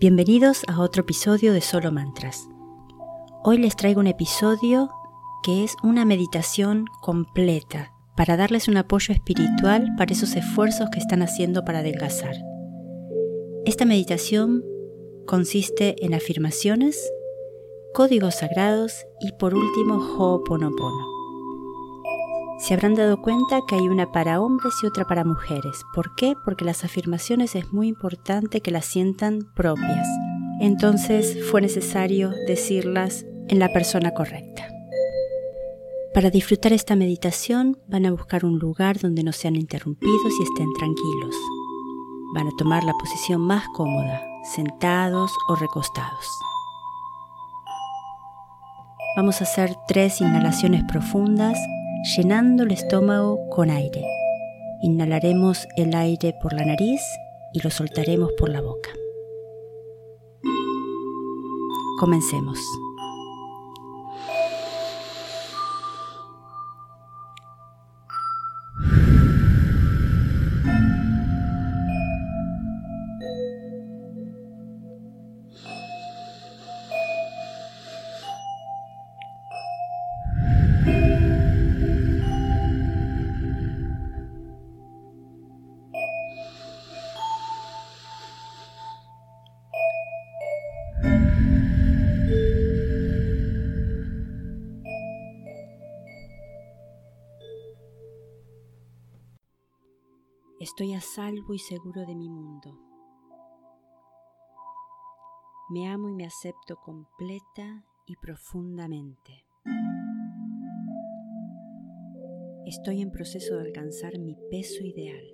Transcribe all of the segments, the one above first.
Bienvenidos a otro episodio de Solo Mantras. Hoy les traigo un episodio que es una meditación completa para darles un apoyo espiritual para esos esfuerzos que están haciendo para adelgazar. Esta meditación consiste en afirmaciones, códigos sagrados y por último Ho'oponopono. Se habrán dado cuenta que hay una para hombres y otra para mujeres. ¿Por qué? Porque las afirmaciones es muy importante que las sientan propias. Entonces fue necesario decirlas en la persona correcta. Para disfrutar esta meditación van a buscar un lugar donde no sean interrumpidos y estén tranquilos. Van a tomar la posición más cómoda, sentados o recostados. Vamos a hacer tres inhalaciones profundas llenando el estómago con aire. Inhalaremos el aire por la nariz y lo soltaremos por la boca. Comencemos. Estoy a salvo y seguro de mi mundo. Me amo y me acepto completa y profundamente. Estoy en proceso de alcanzar mi peso ideal.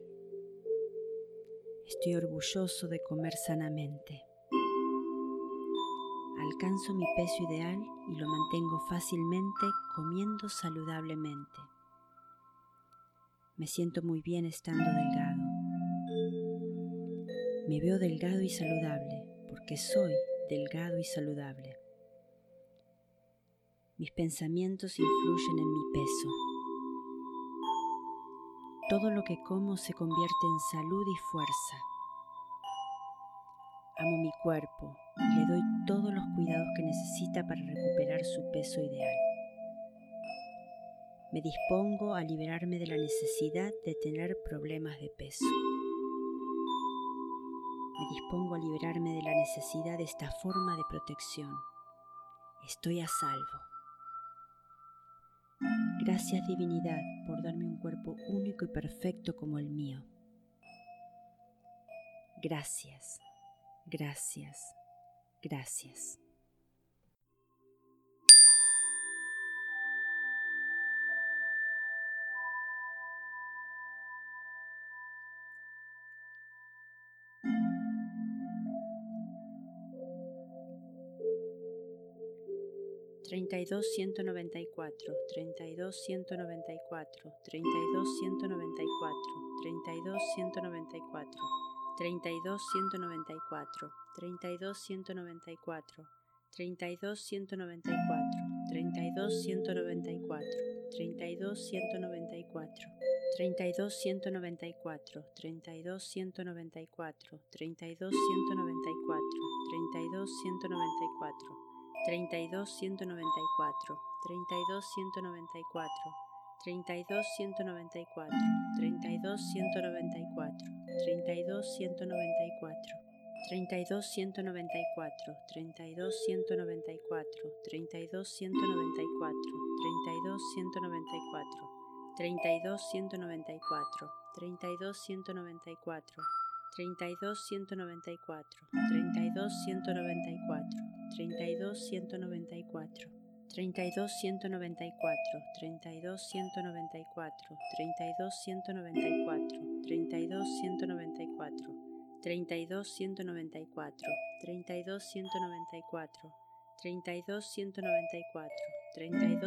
Estoy orgulloso de comer sanamente. Alcanzo mi peso ideal y lo mantengo fácilmente comiendo saludablemente. Me siento muy bien estando delgado. Me veo delgado y saludable porque soy delgado y saludable. Mis pensamientos influyen en mi peso. Todo lo que como se convierte en salud y fuerza. Amo mi cuerpo y le doy todos los cuidados que necesita para recuperar su peso ideal. Me dispongo a liberarme de la necesidad de tener problemas de peso. Me dispongo a liberarme de la necesidad de esta forma de protección. Estoy a salvo. Gracias divinidad por darme un cuerpo único y perfecto como el mío. Gracias, gracias, gracias. 32 194, 32 194, 32 194, 32 194, 32 194, 32 194, 32 194, 32 194, 32 194, 32 194, 32 194, 32 194, 32 194, 32 194, 32 194, 32 194, 32 194, 32 194, 32 194, 32 194, 32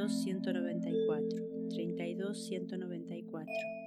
194, 32 194,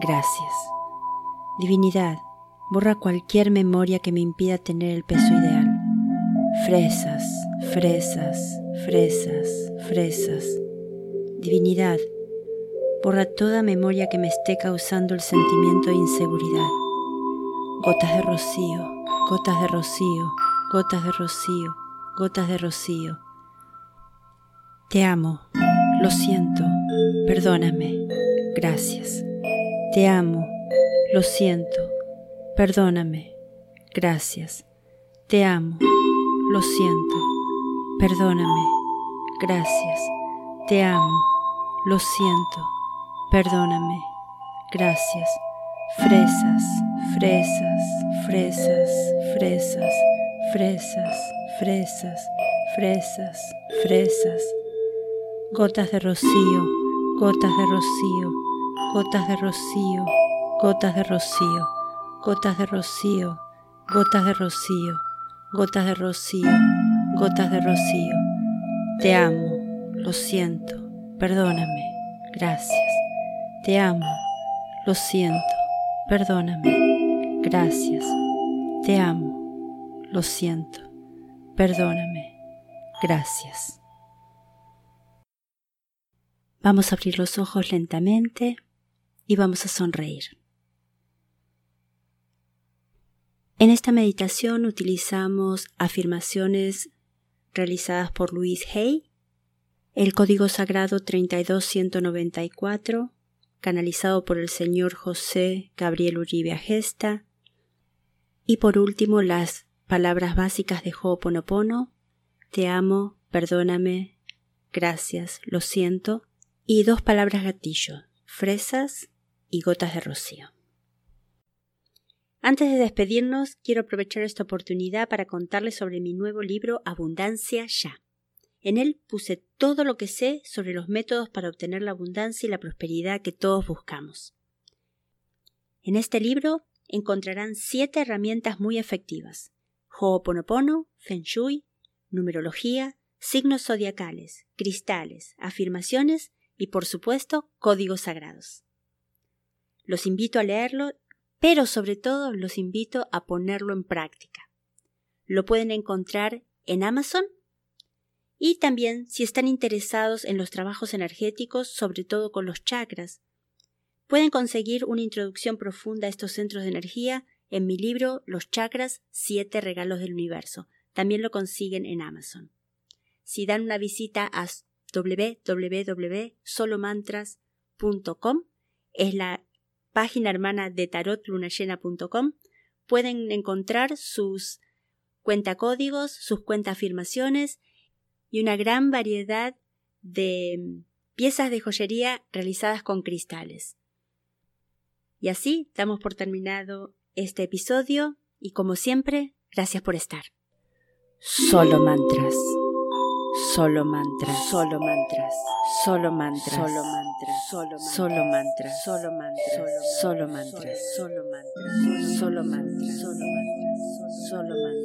gracias. Divinidad, borra cualquier memoria que me impida tener el peso ideal. Fresas, fresas, fresas, fresas. Divinidad, borra toda memoria que me esté causando el sentimiento de inseguridad. Gotas de rocío, gotas de rocío, gotas de rocío, gotas de rocío. Te amo, lo siento, perdóname, gracias. Te amo, lo siento, perdóname, gracias. Te amo, lo siento, perdóname, gracias. Te amo, lo siento, perdóname, gracias. Fresas, fresas, fresas, fresas, fresas, fresas, fresas, fresas. Gotas de rocío, gotas de rocío, gotas de rocío, gotas de rocío, gotas de rocío, gotas de rocío, gotas de rocío, gotas de rocío. Te amo, lo siento, perdóname, gracias. Te amo, lo siento, perdóname, gracias. Te amo, lo siento, perdóname, gracias. Vamos a abrir los ojos lentamente y vamos a sonreír. En esta meditación utilizamos afirmaciones realizadas por Luis Hay, el código sagrado 32194, canalizado por el señor José Gabriel Uribe Gesta, y por último las palabras básicas de Ho'oponopono, te amo, perdóname, gracias, lo siento, y dos palabras gatillo, fresas y gotas de rocío. Antes de despedirnos, quiero aprovechar esta oportunidad para contarles sobre mi nuevo libro Abundancia Ya. En él puse todo lo que sé sobre los métodos para obtener la abundancia y la prosperidad que todos buscamos. En este libro encontrarán siete herramientas muy efectivas: Ho'oponopono, Feng Shui, numerología, signos zodiacales, cristales, afirmaciones y, por supuesto, códigos sagrados. Los invito a leerlo pero sobre todo los invito a ponerlo en práctica. Lo pueden encontrar en Amazon y también si están interesados en los trabajos energéticos, sobre todo con los chakras, pueden conseguir una introducción profunda a estos centros de energía en mi libro Los chakras, siete regalos del universo. También lo consiguen en Amazon. Si dan una visita a www.solomantras.com, es la página hermana de tarotlunallena.com pueden encontrar sus cuentacódigos, sus cuentaafirmaciones y una gran variedad de mm, piezas de joyería realizadas con cristales. Y así damos por terminado este episodio y como siempre, gracias por estar. Solo mantras. Solo mantras. Solo mantras. Solo mantras. Solo mantras. Solo mantras. Solo mantras. Solo mantras. Solo mantras. Solo mantras. Solo mantras. Solo mantras. Solo mantras.